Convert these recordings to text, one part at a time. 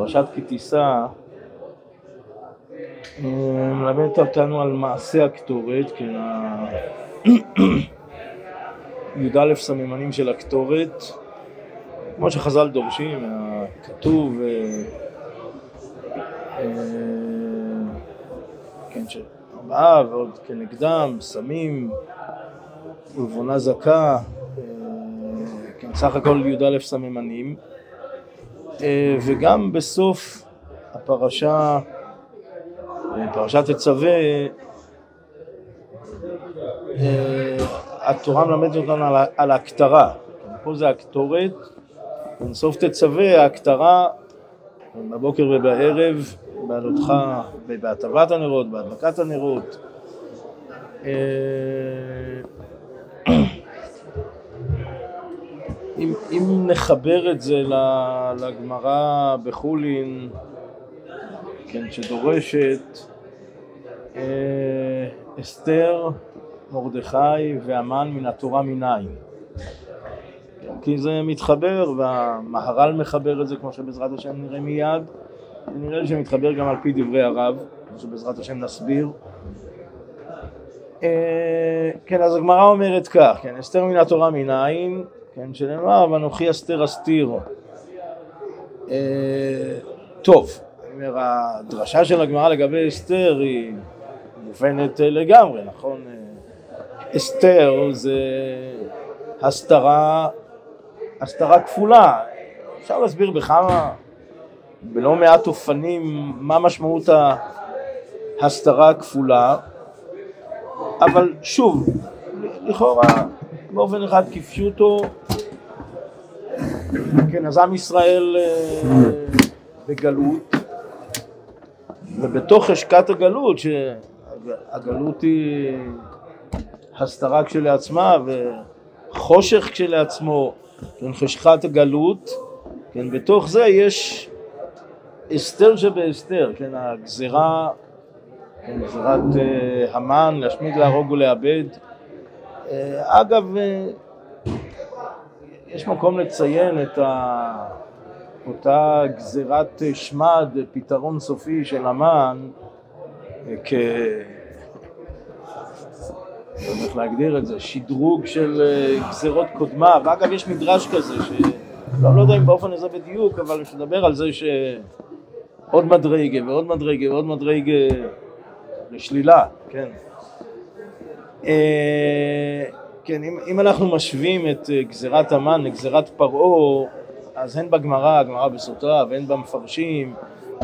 פרשת כי תישא מלמדת אותנו על מעשה הקטורת, כן, י"א סממנים של הקטורת, כמו שחז"ל דורשים, כתוב אה, אה, כן, שארבעה ועוד כנגדם, סמים, ובונה זכה, אה, כן, סך הכל י"א סממנים, וגם בסוף הפרשה פרשת תצווה, אה, התורה מלמדת אותנו על ההקטרה, פה זה הקטורת, בסוף תצווה ההקטרה בבוקר ובערב, בעלותך, בהטבת הנרות, בהדלקת הנרות. אה, אם, אם נחבר את זה לגמרא בחולין, כן, שדורשת אה, אסתר, מרדכי והמן מן התורה מניין. כן, כי זה מתחבר, והמהר"ל מחבר את זה כמו שבעזרת השם נראה מיד, ונראה לי שמתחבר גם על פי דברי הרב, כמו שבעזרת השם נסביר. אה, כן, אז הגמרא אומרת כך, כן, אסתר מן התורה מניין, כן, שנאמר, ואנוכי אסתר אסתיר. אה, טוב, אומר, הדרשה של הגמרא לגבי אסתר היא מובנת לגמרי, נכון? אסתר זה הסתרה, הסתרה כפולה. אפשר להסביר בכמה, בלא מעט אופנים, מה משמעות ההסתרה הכפולה, אבל שוב, לכאורה באופן אחד כפשוטו, כן, אז עם ישראל אה, בגלות, ובתוך חשקת הגלות, שהגלות היא הסתרה כשלעצמה וחושך כשלעצמו, כן, חשכת הגלות, כן, בתוך זה יש אסתר שבאסתר, כן, הגזירה, כן, גזירת uh, המן, להשמיד, להרוג ולאבד. Uh, אגב, יש מקום לציין את ה... אותה גזירת שמד, פתרון סופי של המן, כ... לא איך להגדיר את זה, שדרוג של אה, גזירות קודמה, ואגב יש מדרש כזה, שלא לא יודע אם באופן הזה בדיוק, אבל יש לדבר על זה שעוד מדרגה ועוד מדרגה ועוד מדרגה לשלילה, כן. אה, כן, אם, אם אנחנו משווים את אה, גזירת המן לגזירת פרעה, אז הן בגמרא, הגמרא בסוטרה, והן במפרשים,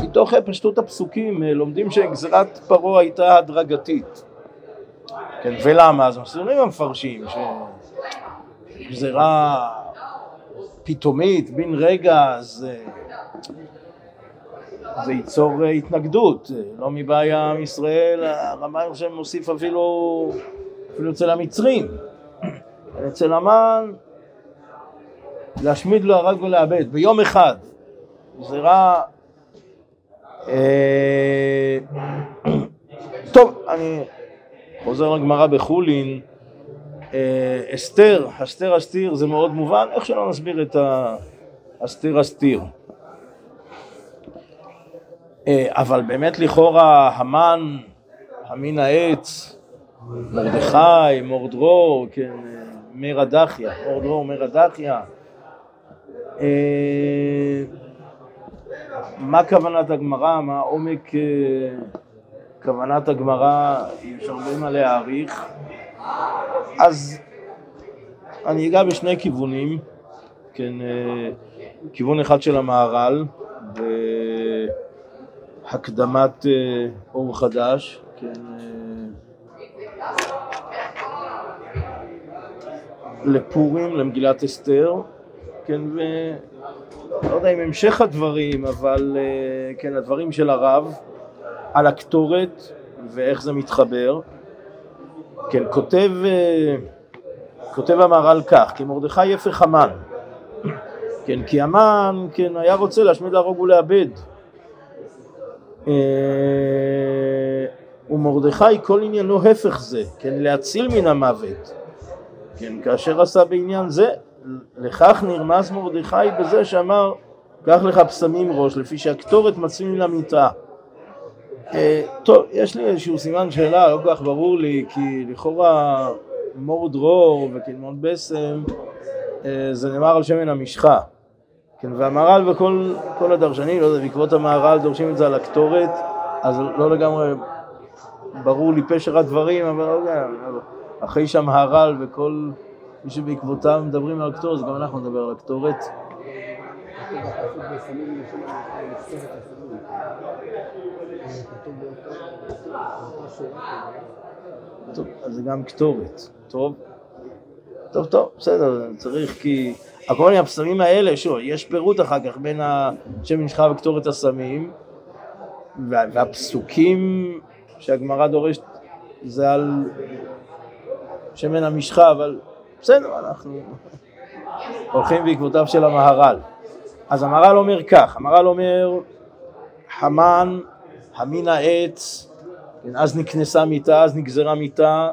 מתוך פשטות הפסוקים לומדים שגזירת פרעה הייתה הדרגתית. כן, ולמה? אז מסבירים המפרשים שגזירה פתאומית, בן רגע, זה, זה ייצור התנגדות, לא מבעיה עם ישראל, הרמב"ם שם מוסיף אפילו, אפילו אצל המצרים, אצל המן להשמיד, להרג ולאבד, ביום אחד, גזירה אה, טוב, אני חוזר לגמרא בחולין, אה, אסתר, אסתר אסתיר זה מאוד מובן, איך שלא נסביר את האסתר אסתיר. אה, אבל באמת לכאורה המן, המין העץ, מרדכי, מורדרור, כן, מר הדחיה, מורדרור, מר הדחיה. מה כוונת הגמרא, מה עומק כוונת הגמרא, יש הרבה מה להעריך, אז אני אגע בשני כיוונים, כן, אה, כיוון אחד של המהר"ל, בהקדמת אה, אור חדש, כן, לפורים, למגילת אסתר, כן, ולא יודע אם המשך הדברים, אבל כן, הדברים של הרב, על הקטורת ואיך זה מתחבר. כן, כותב, אה, כותב המהר"ל כך, כי מרדכי הפך המן. כן, כי המן, כן, היה רוצה להשמיד, להרוג ולאבד. אה, ומרדכי כל עניינו הפך זה, כן, להציל מן המוות. כן, כאשר עשה בעניין זה, לכך נרמז מרדכי בזה שאמר קח לך פסמים ראש, לפי שהקטורת מצויים למיטה. אה, טוב, יש לי איזשהו סימן שאלה, לא כל כך ברור לי, כי לכאורה מור דרור וקדמון בסם אה, זה נאמר על שמן המשחה. כן, והמהר"ל וכל הדרשנים, לא יודע, בעקבות המהר"ל דורשים את זה על הקטורת, אז לא לגמרי ברור לי פשר הדברים, אבל לא יודע, אחרי שהמהר"ל וכל מי שבעקבותיו מדברים על הקטורת, אז גם אנחנו נדבר על הקטורת. טוב, אז זה גם קטורת, טוב? טוב, טוב, בסדר, צריך כי... הכל עם הפסמים האלה, שוב, יש פירוט אחר כך בין השם נשחק וקטורת הסמים, והפסוקים שהגמרא דורשת זה על שמן המשחה, אבל בסדר, אנחנו הולכים בעקבותיו של המהר"ל. אז המהר"ל אומר כך, המהר"ל אומר, חמן, המין העץ, כן, אז נקנסה מיתה, אז נגזרה מיתה,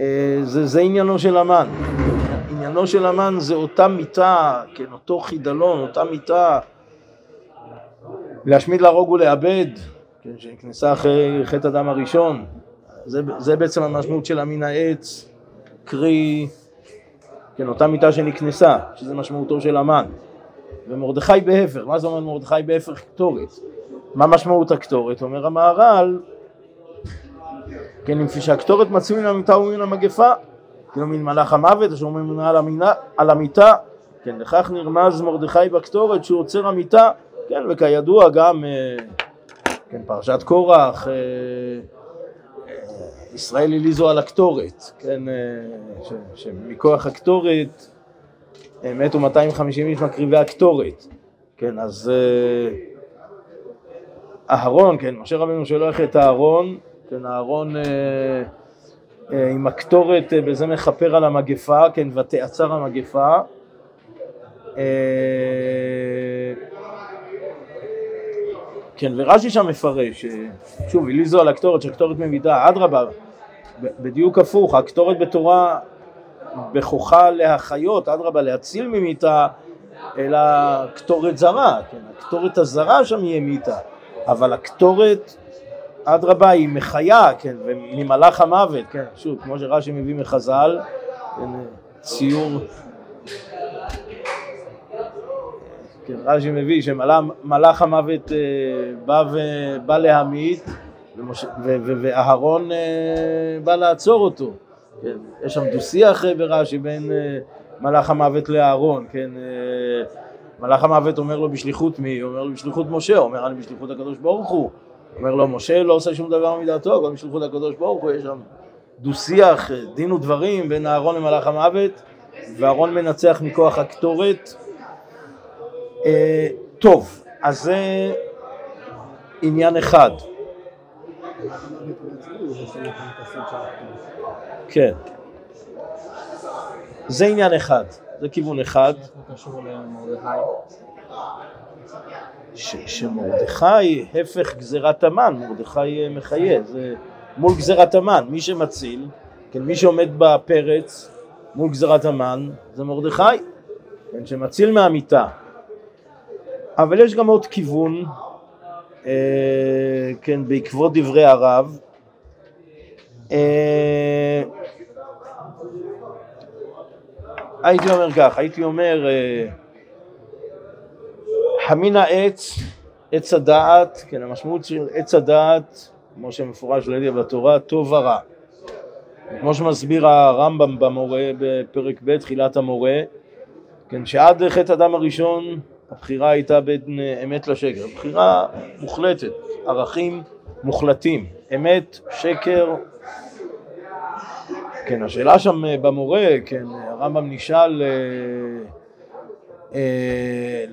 אה, זה, זה עניינו של המן. עניינו של המן זה אותה מיתה, כן, אותו חידלון, אותה מיתה, להשמיד, להרוג ולאבד, כן, שנכנסה אחרי חטא הדם הראשון. זה, זה בעצם המשמעות של המין העץ, קרי, כן, אותה מיתה שנכנסה, שזה משמעותו של המן. ומרדכי בהפך, מה זה אומר מרדכי בהפך קטורת? מה משמעות הקטורת? אומר המהר"ל, כן, לפי שהקטורת מצוי מן המיטה ומן המגפה, כאילו מן מלאך המוות אשר ממונה על, על המיטה, כן, לכך נרמז מרדכי בקטורת שהוא עוצר המיטה, כן, וכידוע גם, אה, כן, פרשת קורח, אה, ישראל הליזו על הקטורת, כן, שמכוח הקטורת מתו 250 איש מקריבי הקטורת, כן, אז אהרון, כן, משה רבינו שולח את אהרון, כן, אהרון אה, אה, עם הקטורת אה, בזה מכפר על המגפה, כן, ותעצר המגפה. אה, כן, ורש"י שם מפרש, שוב, הליזו על הקטורת, שהקטורת ממידה, אדרבה, בדיוק הפוך, הקטורת בתורה בכוחה להחיות, אדרבה, להציל ממיתה, אלא קטורת זרה, כן, הקטורת הזרה שם היא המיתה, אבל הקטורת אדרבה היא מחיה, כן, וממלאך המוות, כן, שוב, כמו שרש"י מביא מחז"ל, כן, ציור, כן, רש"י מביא שמלאך המוות אה, בא, ו, בא להמית, ואהרון אה, בא לעצור אותו, כן, יש שם דו-שיח אה, ברש"י בין מלאך המוות לאהרון, כן, מלאך המוות אומר לו בשליחות מי? אומר לו בשליחות משה, אומר אני בשליחות הקדוש ברוך הוא אומר לו, משה לא עושה שום דבר מדעתו, גם בשליחות הקדוש ברוך הוא, יש שם דו-שיח, דין ודברים בין אהרון למלאך המוות, ואהרון מנצח מכוח הקטורת. אה, טוב, אז זה עניין אחד. כן. זה עניין אחד, זה כיוון אחד. שמרדכי הפך גזירת המן, מרדכי מחיה, זה מול גזירת המן, מי שמציל, כן, מי שעומד בפרץ מול גזירת המן זה מרדכי, כן, שמציל מהמיטה. אבל יש גם עוד כיוון, אה, כן, בעקבות דברי הרב, אה, הייתי אומר כך, הייתי אומר אה, המין העץ, עץ הדעת, כן, המשמעות של עץ הדעת, כמו שמפורש לידי בתורה, טוב ורע. כמו שמסביר הרמב"ם במורה, בפרק ב', תחילת המורה, כן, שעד חטא הדם הראשון הבחירה הייתה בין אמת לשקר, בחירה מוחלטת, ערכים מוחלטים, אמת, שקר, כן, השאלה שם במורה, כן, הרמב"ם נשאל אה, אה,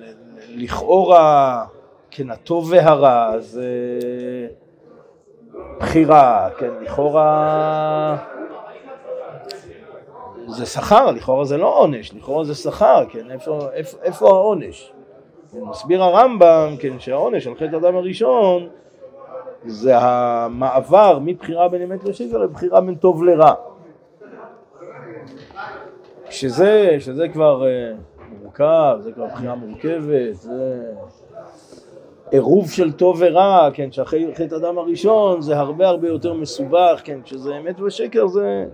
לכאורה, כן, הטוב והרע זה בחירה, כן, לכאורה זה שכר, לכאורה זה לא עונש, לכאורה זה שכר, כן, איפה, איפה, איפה העונש? מסביר הרמב"ם, כן, שהעונש על חטא הדם הראשון זה המעבר מבחירה בין אמת לשקר לבחירה בין טוב לרע. שזה, שזה כבר אה, מורכב, זה כבר בחירה מורכבת, זה עירוב של טוב ורע, כן, שאחרי חטא אדם הראשון זה הרבה הרבה יותר מסובך, כן, כשזה אמת ושקר זה,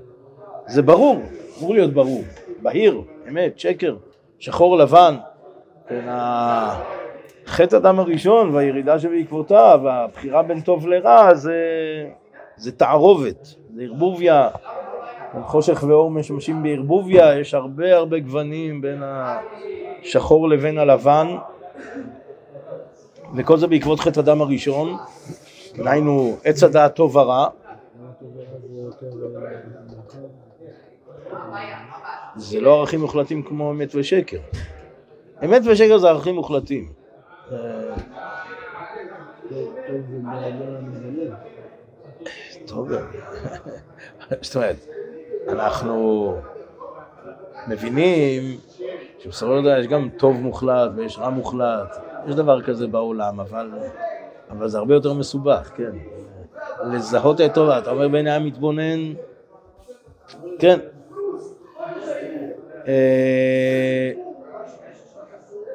זה ברור, אמור להיות ברור, בהיר, אמת, שקר, שחור לבן, כן, חטא אדם הראשון והירידה שבעקבותיו, הבחירה בין טוב לרע זה, זה תערובת, זה ערבוביה, חושך ואור משמשים בערבוביה, יש הרבה הרבה גוונים בין השחור לבין הלבן. וכל זה בעקבות חטא אדם הראשון, דהיינו עץ הדעת טוב ורע. זה לא ערכים מוחלטים כמו אמת ושקר אמת ושקר זה ערכים מוחלטים טוב, זאת אומרת, אנחנו מבינים שבסופו של דבר יש גם טוב מוחלט ויש רע מוחלט, יש דבר כזה בעולם, אבל, אבל זה הרבה יותר מסובך, כן. לזהות את טוב, אתה אומר בעיני המתבונן, כן.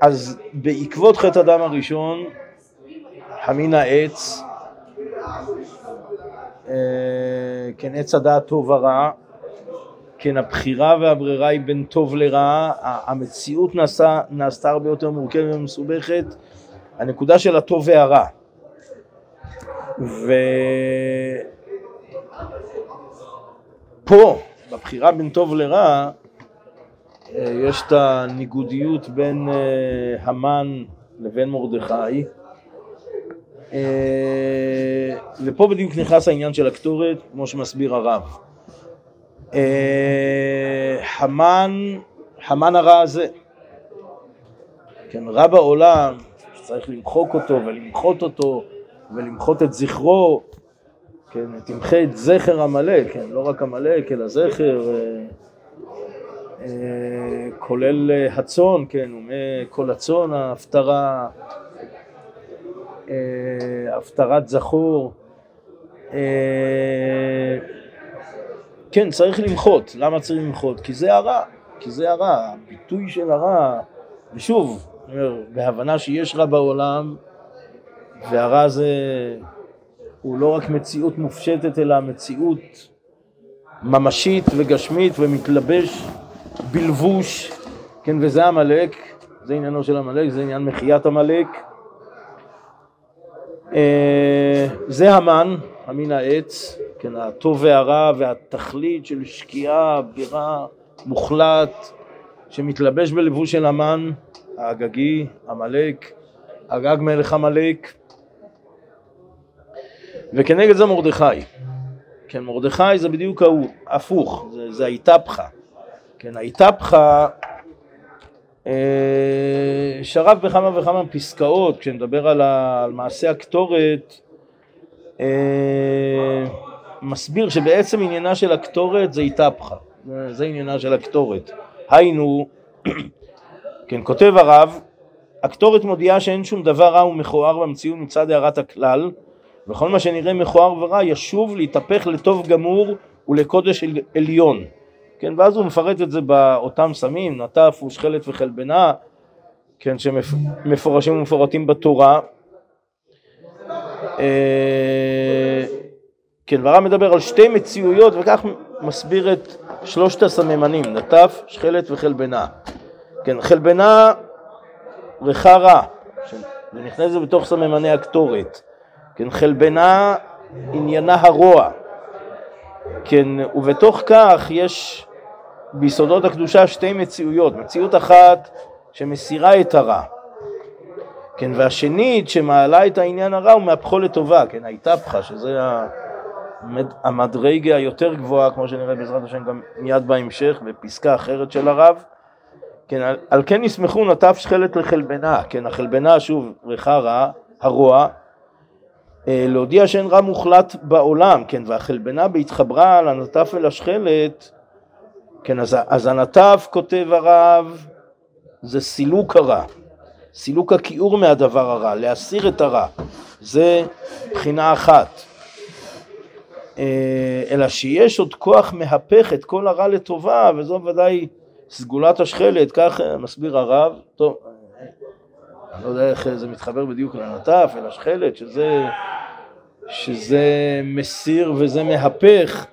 אז בעקבות חטא הדם הראשון, חמין העץ, אה, כן, עץ הדעת טוב ורע, כן, הבחירה והברירה היא בין טוב לרע, המציאות נעשה, נעשתה הרבה יותר מורכבת ומסובכת, הנקודה של הטוב והרע. ופה, בבחירה בין טוב לרע, יש את הניגודיות בין אה, המן לבין מרדכי. אה, ופה בדיוק נכנס העניין של הקטורת, כמו שמסביר הרב. המן, המן הרע הזה, כן, רע בעולם, שצריך למחוק אותו ולמחות אותו ולמחות את זכרו, כן, תמחה את זכר עמלק, כן, לא רק עמלק אלא זכר אה, כולל אה, הצאן, כן, ומכל הצאן ההפטרה, אה, הפטרת זכור. כן, צריך למחות. למה צריך למחות? כי זה הרע, כי זה הרע, הביטוי של הרע, ושוב, בהבנה שיש רע בעולם, והרע הזה הוא לא רק מציאות מופשטת, אלא מציאות ממשית וגשמית ומתלבש בלבוש, כן, וזה עמלק, זה עניינו של עמלק, זה עניין מחיית עמלק. אה, זה המן, המין העץ, כן, הטוב והרע והתכלית של שקיעה, בירה, מוחלט, שמתלבש בלבוש של המן, האגגי, עמלק, אגג מלך עמלק, וכנגד זה מרדכי. כן, מרדכי זה בדיוק ההוא, הפוך, זה, זה האיתפחה. כן, האיתפחה אה, שרף בכמה וכמה פסקאות, כשנדבר על, על מעשה הקטורת, אה, מסביר שבעצם עניינה של הקטורת זה איתפחה, זה, זה עניינה של הקטורת. היינו, כן, כותב הרב, הקטורת מודיעה שאין שום דבר רע ומכוער במציאות מצד הערת הכלל, וכל מה שנראה מכוער ורע ישוב להתהפך לטוב גמור ולקודש עליון. כן, ואז הוא מפרט את זה באותם סמים, נטף ושכלת וחלבנה, כן, שמפורשים ומפורטים בתורה. אה, כן, והר"ם מדבר על שתי מציאויות וכך מסביר את שלושת הסממנים, נטף, שכלת וחלבנה. כן, חלבנה ריחה רע, זה נכנס בתוך סממני הקטורת. כן, חלבנה עניינה הרוע. כן, ובתוך כך יש ביסודות הקדושה שתי מציאויות, מציאות אחת שמסירה את הרע, כן, והשנית שמעלה את העניין הרע ומהפכו לטובה, כן, האיתפחה, שזה המדרגה היותר גבוהה, כמו שנראה בעזרת השם גם מיד בהמשך, בפסקה אחרת של הרב, כן, על, על כן ישמחו נטף שכלת לחלבנה, כן, החלבנה שוב ריחה רע, הרוע, אה, להודיע שאין רע מוחלט בעולם, כן, והחלבנה בהתחברה על הנטף ולשכלת כן, אז, אז הנטף, כותב הרב, זה סילוק הרע, סילוק הכיעור מהדבר הרע, להסיר את הרע, זה בחינה אחת. אה, אלא שיש עוד כוח מהפך את כל הרע לטובה, וזו ודאי סגולת השכלת, כך מסביר הרב, טוב, אני לא יודע איך זה מתחבר בדיוק לנטף, אל השכלת, שזה, שזה מסיר וזה מהפך.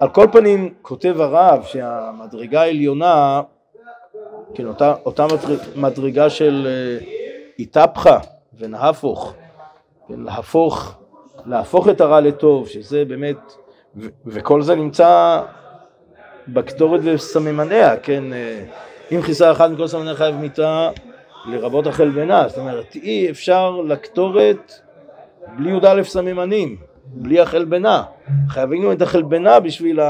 על כל פנים, כותב הרב שהמדרגה העליונה, כן, אותה, אותה מדרגה של איתפחה ונהפוך, כן, להפוך, להפוך את הרע לטוב, שזה באמת, ו, וכל זה נמצא בקטורת וסממניה, כן, אם חיסה אחד מכל סממניה חייב מיתה לרבות החלבנה, זאת אומרת אי אפשר לקטורת בלי י"א סממנים, בלי החלבנה, חייבים את החלבנה בשביל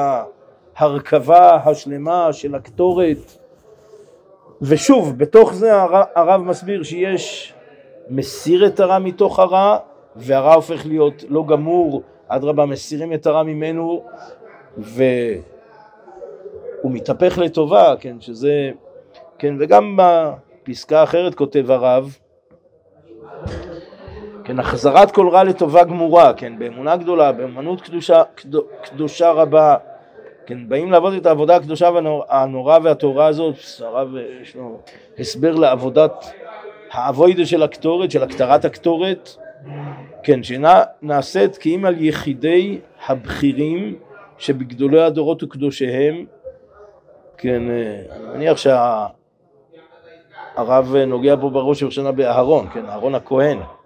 ההרכבה השלמה של הקטורת. ושוב, בתוך זה הרב מסביר שיש מסיר את הרע מתוך הרע והרע הופך להיות לא גמור, אדרבה מסירים את הרע ממנו והוא מתהפך לטובה, כן, שזה, כן, וגם בפסקה אחרת כותב הרב, כן, החזרת כל רע לטובה גמורה, כן, באמונה גדולה, באמנות קדושה, קדושה רבה, כן, באים לעבוד את העבודה הקדושה והנוראה והטהורה הזאת, הרב יש לו הסבר לעבודת האבוידה של הקטורת, של הקטרת הקטורת, כן, שנעשית כי אם על יחידי הבכירים שבגדולי הדורות וקדושיהם, כן, אני מניח שהרב נוגע פה בראש ובראשונה באהרון, כן, אהרון הכהן, אה,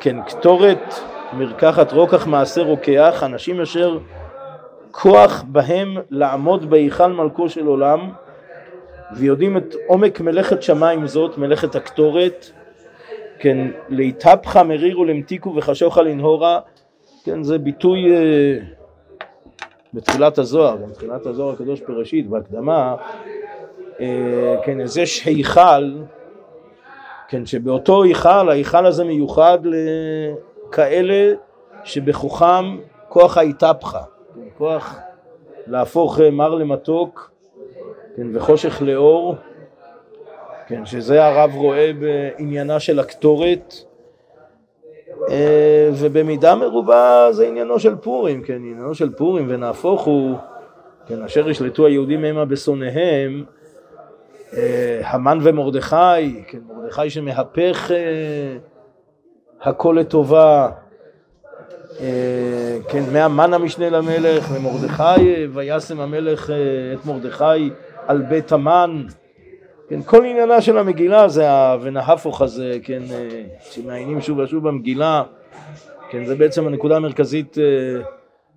כן, קטורת מרקחת רוקח מעשה רוקח, אנשים אשר כוח בהם לעמוד בהיכל מלכו של עולם ויודעים את עומק מלאכת שמיים זאת, מלאכת הקטורת, כן, להתהפכה מרירו למתיקו וחשוכה לנהורה, כן, זה ביטוי uh, בתחילת הזוהר, בתחילת הזוהר הקדוש בראשית, בהקדמה, uh, כן, אז יש היכל, כן, שבאותו היכל, ההיכל הזה מיוחד לכאלה שבכוחם כוח ההתהפכה, כוח להפוך מר למתוק, כן, וחושך לאור, כן, שזה הרב רואה בעניינה של הקטורת, אה, ובמידה מרובה זה עניינו של פורים, כן, עניינו של פורים, ונהפוך הוא, כן, אשר ישלטו היהודים המה בשונאיהם, המן ומרדכי, כן, מרדכי שמהפך הכל לטובה, כן, מהמן המשנה למלך, ומרדכי, וישם המלך את מרדכי על בית המן, כן, כל עניינה של המגילה זה ה"ונהפוך" הזה, כן, שמעיינים שוב ושוב במגילה, כן, זה בעצם הנקודה המרכזית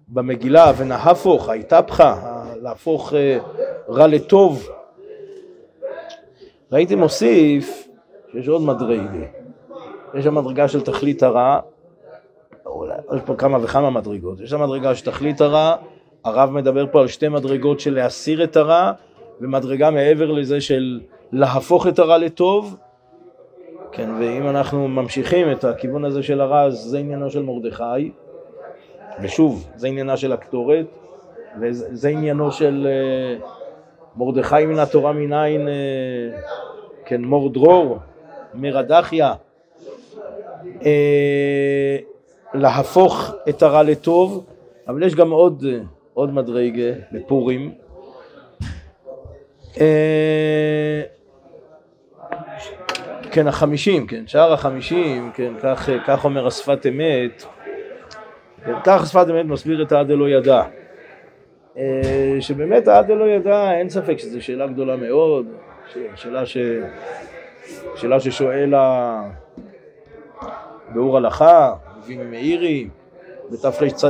במגילה, ונהפוך, ההתהפכה, להפוך רע לטוב. והייתי מוסיף שיש עוד מדרגה, יש המדרגה של תכלית הרע, יש פה כמה וכמה מדרגות, יש המדרגה של תכלית הרע, הרב מדבר פה על שתי מדרגות של להסיר את הרע ומדרגה מעבר לזה של להפוך את הרע לטוב, כן, ואם אנחנו ממשיכים את הכיוון הזה של הרע, אז זה עניינו של מרדכי, ושוב, זה עניינה של הקטורת, וזה עניינו של uh, מרדכי מן התורה מניין, uh, כן, מור דרור, מרדכיה, uh, להפוך את הרע לטוב, אבל יש גם עוד, עוד מדרגה בפורים, אה, כן, החמישים, כן, שאר החמישים, כן, כך, כך אומר השפת אמת, כן, כך השפת אמת מסביר את העד אלא ידע. אה, שבאמת העד אלא ידע, אין ספק שזו שאלה גדולה מאוד, שאלה, ש... שאלה ששואל באור הלכה, אבינו מאירי, בתרצ"ה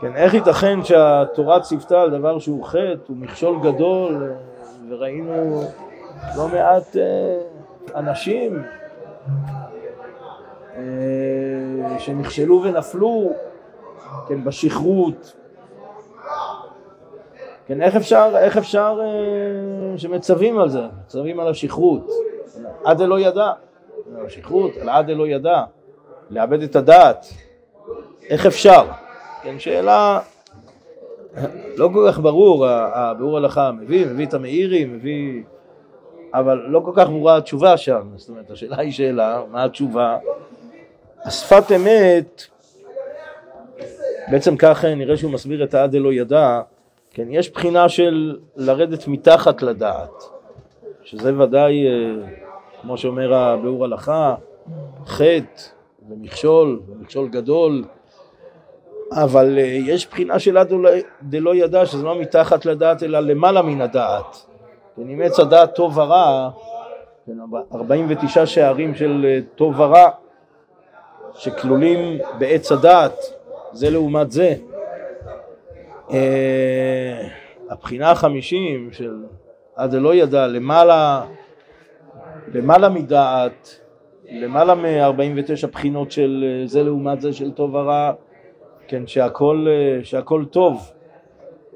כן, איך ייתכן שהתורה ציוותה על דבר שהוא חטא, הוא מכשול גדול, וראינו לא מעט אה, אנשים אה, שנכשלו ונפלו, כן, בשכרות. כן, איך אפשר, איך אפשר אה, שמצווים על זה, מצווים על השכרות, עד אלא ידע, השכרות, על עד אלא ידע, לאבד את הדעת, איך אפשר? כן, שאלה לא כל כך ברור, הביאור הלכה. מביא, מביא את המאירי, מביא... אבל לא כל כך ברורה התשובה שם, זאת אומרת, השאלה היא שאלה, מה התשובה? השפת אמת, בעצם ככה נראה שהוא מסביר את העד אלא ידע, כן, יש בחינה של לרדת מתחת לדעת, שזה ודאי, אה, כמו שאומר הביאור הלכה, חטא ומכשול, ומכשול גדול, אבל אה, יש בחינה של עד דלא ידע, שזה לא מתחת לדעת אלא למעלה מן הדעת. כן, אם עץ הדעת טוב ורע, 49 כן, שערים של אה, טוב ורע שכלולים בעץ הדעת, זה לעומת זה. אה, הבחינה החמישים של עד דלא ידע, למעלה, למעלה מדעת, למעלה מ-49 בחינות של זה לעומת זה של טוב ורע, כן, שהכל, אה, שהכל טוב,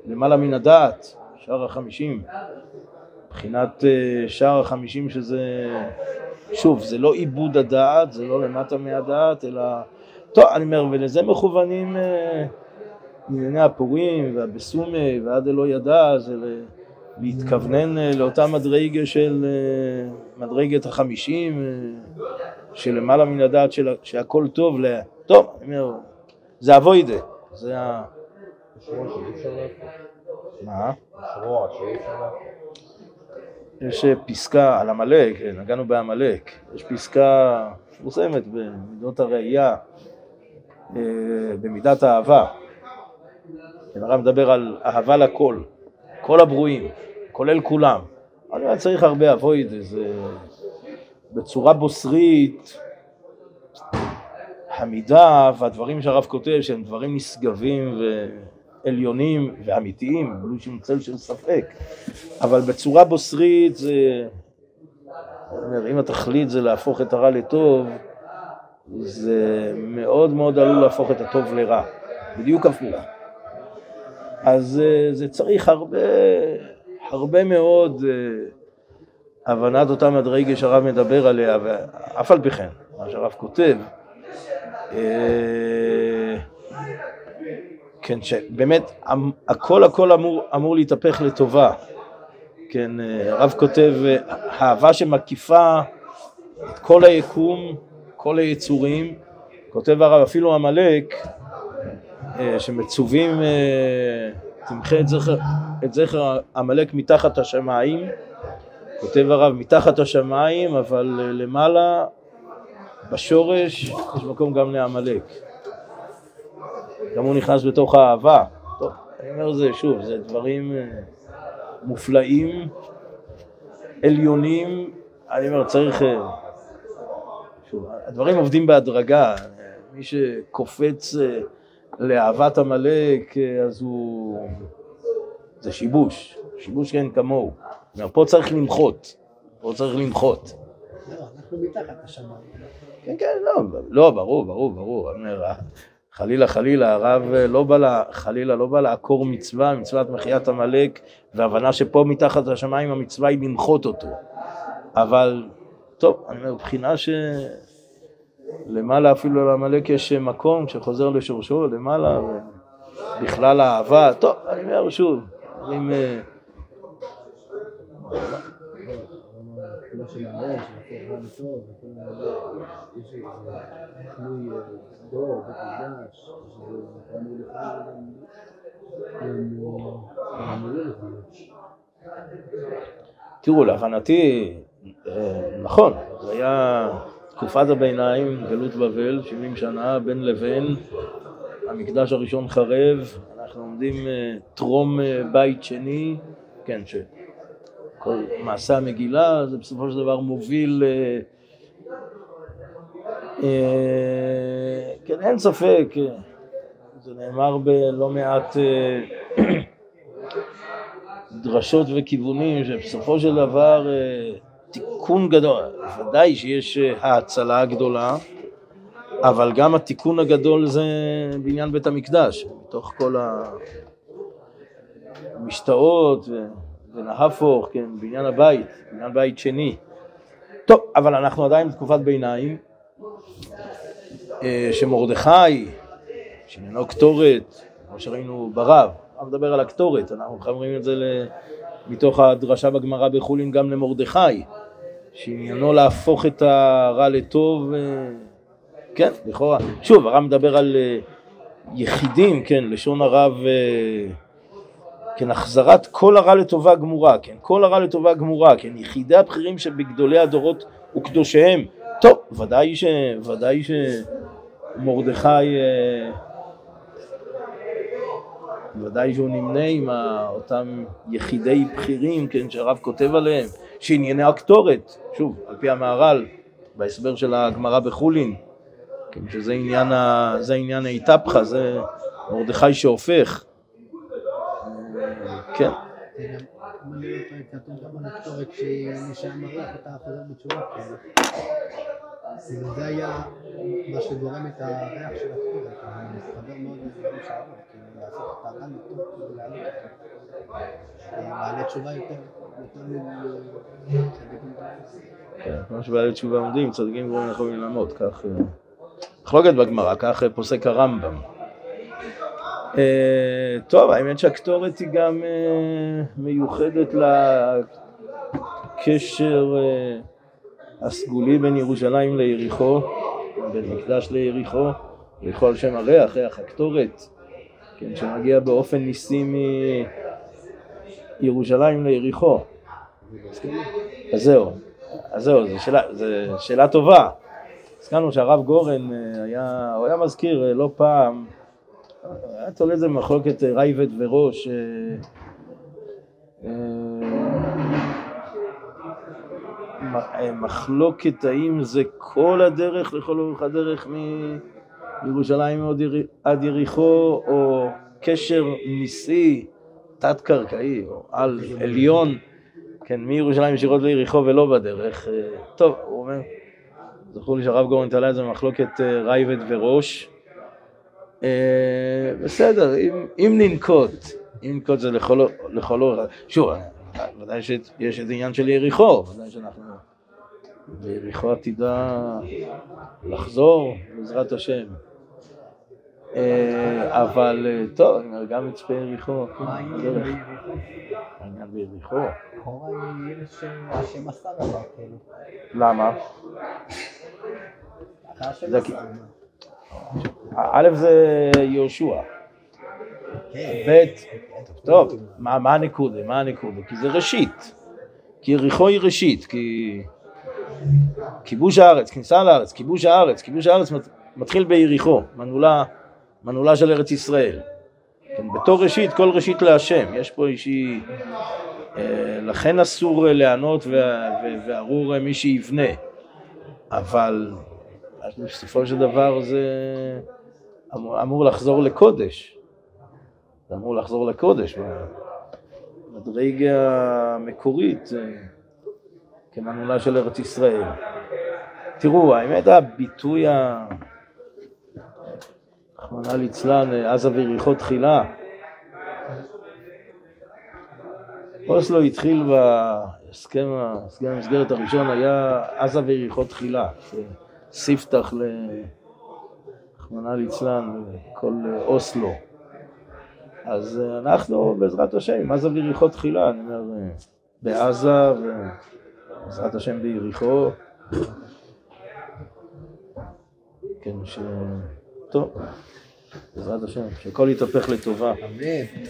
למעלה מן הדעת, שער החמישים, מבחינת אה, שער החמישים שזה, שוב, זה לא עיבוד הדעת, זה לא למטה מהדעת, אלא, טוב, אני אומר, ולזה מכוונים אה, ענייני הפורים והבסומי ועד אלא ידע, זה להתכוונן לאותה מדרגה של מדרגת החמישים, שלמעלה מן הדעת שהכל טוב, טוב, אני אומר, זה אבוידה, זה ה... מה? יש פסקה על עמלק, כן, נגענו בעמלק, יש פסקה מפורסמת במידות הראייה, אה, במידת האהבה. כן, הרב מדבר על אהבה לכל, כל הברואים, כולל כולם. אני אומר, צריך הרבה אבויד, זה בצורה בוסרית, המידה והדברים שהרב כותב שהם דברים נשגבים ועליונים ואמיתיים, בלי שום צל של ספק, אבל בצורה בוסרית זה, אומר, אם התכלית זה להפוך את הרע לטוב, זה מאוד מאוד עלול להפוך את הטוב לרע, בדיוק הפוך. אז אה, זה צריך הרבה, הרבה מאוד אה, הבנת אותה מדרגה שהרב מדבר עליה, ואף על פי כן, מה שהרב כותב, אה, כן, שבאמת הכל הכל אמור, אמור להתהפך לטובה. כן, הרב כותב, אהבה שמקיפה את כל היקום, כל היצורים, כותב הרב, אפילו עמלק, שמצווים, תמחה את זכר, את זכר עמלק מתחת השמיים, כותב הרב, מתחת השמיים, אבל למעלה בשורש יש מקום גם לעמלק. גם הוא נכנס בתוך האהבה. טוב, אני אומר זה שוב, זה דברים אה, מופלאים, עליונים, אני אומר, צריך... אה, שוב, הדברים עובדים בהדרגה, מי שקופץ אה, לאהבת עמלק, אז הוא... זה שיבוש, שיבוש כן כמוהו. פה צריך למחות, פה צריך למחות. לא, אנחנו מתחת השמיים. כן, כן, לא, לא, ברור, ברור, ברור. חלילה, חלילה, הרב לא בא, לה, חלילה, לא בא לעקור מצווה, מצוות מחיית עמלק, והבנה שפה מתחת לשמיים המצווה היא למחות אותו. אבל, טוב, אני אומר, מבחינה שלמעלה אפילו לעמלק יש מקום שחוזר לשורשו, למעלה, ובכלל האהבה, טוב, אני אומר שוב, אם... לפעמים תראו, להבנתי, נכון, זה היה תקופת הביניים, גלות בבל, 70 שנה, בין לבין, המקדש הראשון חרב, אנחנו עומדים טרום בית שני, כן, ש... כל מעשה המגילה, זה בסופו של דבר מוביל... אה, אה, כן, אין ספק, זה נאמר בלא מעט אה, דרשות וכיוונים, שבסופו של דבר תיקון גדול, ודאי שיש האצלה הגדולה, אבל גם התיקון הגדול זה בעניין בית המקדש, מתוך כל המשתאות. ונהפוך, כן, בעניין הבית, בעניין בית שני. טוב, אבל אנחנו עדיין בתקופת ביניים, אה, שמרדכי, שעניינו קטורת, כמו שראינו ברב, אני מדבר על הקטורת, אנחנו מחברים את זה מתוך הדרשה בגמרא בחולין גם למרדכי, שעניינו להפוך את הרע לטוב, אה, כן, לכאורה. שוב, הרב מדבר על אה, יחידים, כן, לשון הרב כן, החזרת כל הרע לטובה גמורה, כן, כל הרע לטובה גמורה, כן, יחידי הבכירים שבגדולי הדורות וקדושיהם. טוב, ודאי ש... ודאי שמרדכי, אה, ודאי שהוא נמנה עם אותם יחידי בכירים, כן, שהרב כותב עליהם, שענייני הקטורת, שוב, על פי המהר"ל, בהסבר של הגמרא בחולין, כן, שזה עניין, ה... זה עניין האיתפחה, זה מרדכי שהופך. כן. זה היה מה שגורם את הריח של הכתובת, אני מתחבר מאוד לדברים שאמרו, כאילו לעשות את הרע לטוב ולעלות אותו. בעלי תשובה יותר, כן, כמו שבעלי תשובה עומדים, צדיקים גורמים יכולים לעמוד, כך מחלוקת בגמרא, כך פוסק הרמב"ם. אה, טוב, האמת שהקטורת היא גם אה, מיוחדת לקשר אה, הסגולי בין ירושלים ליריחו, בין מקדש ליריחו, יריחו על שם הריח, ריח הקטורת, כן, שמגיע באופן ניסי מירושלים ליריחו. אז זהו, אז זהו, זו שאלה, זו שאלה טובה. הזכרנו שהרב גורן היה, הוא היה מזכיר לא פעם היה תולה את זה במחלוקת אה, רייבד וראש. מחלוקת האם זה כל הדרך לכל אורך הדרך מירושלים עד יריחו, או קשר ניסי, תת-קרקעי, או על עליון, כן, מירושלים ישירות ליריחו ולא בדרך. טוב, הוא אומר, זכור לי שהרב גורן תלה את זה במחלוקת רייבד וראש. אה, בסדר, אם, אם ננקוט, אם ננקוט זה לכל אורך, שוב, ודאי שיש איזה עניין של יריחו, ודאי שאנחנו, ויריחו עתידה לחזור בעזרת השם. אה, אבל אה, טוב, גם מצפה יריחו, מה העניין ביריחו. כאילו. למה? א' זה יהושע, ב', טוב, מה, הנקודה? מה הנקודה? כי זה ראשית, כי יריחו היא ראשית, כי כיבוש הארץ, כניסה לארץ, כיבוש הארץ, כיבוש הארץ מתחיל ביריחו, מנעולה, מנעולה של ארץ ישראל. כן, בתור ראשית, כל ראשית להשם, יש פה איזושהי... אה, לכן אסור לענות וארור מי שיבנה, אבל בסופו של דבר זה אמור לחזור לקודש. זה אמור לחזור לקודש, במדרגה המקורית, כמנעולה של ארץ ישראל. תראו, האמת הביטוי ה... רחמנא ליצלן, עזה ויריחו תחילה. אוסלו התחיל בהסכם המסגרת הראשון, היה עזה ויריחו תחילה. ספתח רחמנא ליצלן, כל אוסלו. אז אה, אנחנו בעזרת השם, מה זה ביריחו תחילה? אני אומר, אה, בעזה ובעזרת השם ביריחו. כן, ש... טוב, בעזרת השם, שהכל יתהפך לטובה. אמן.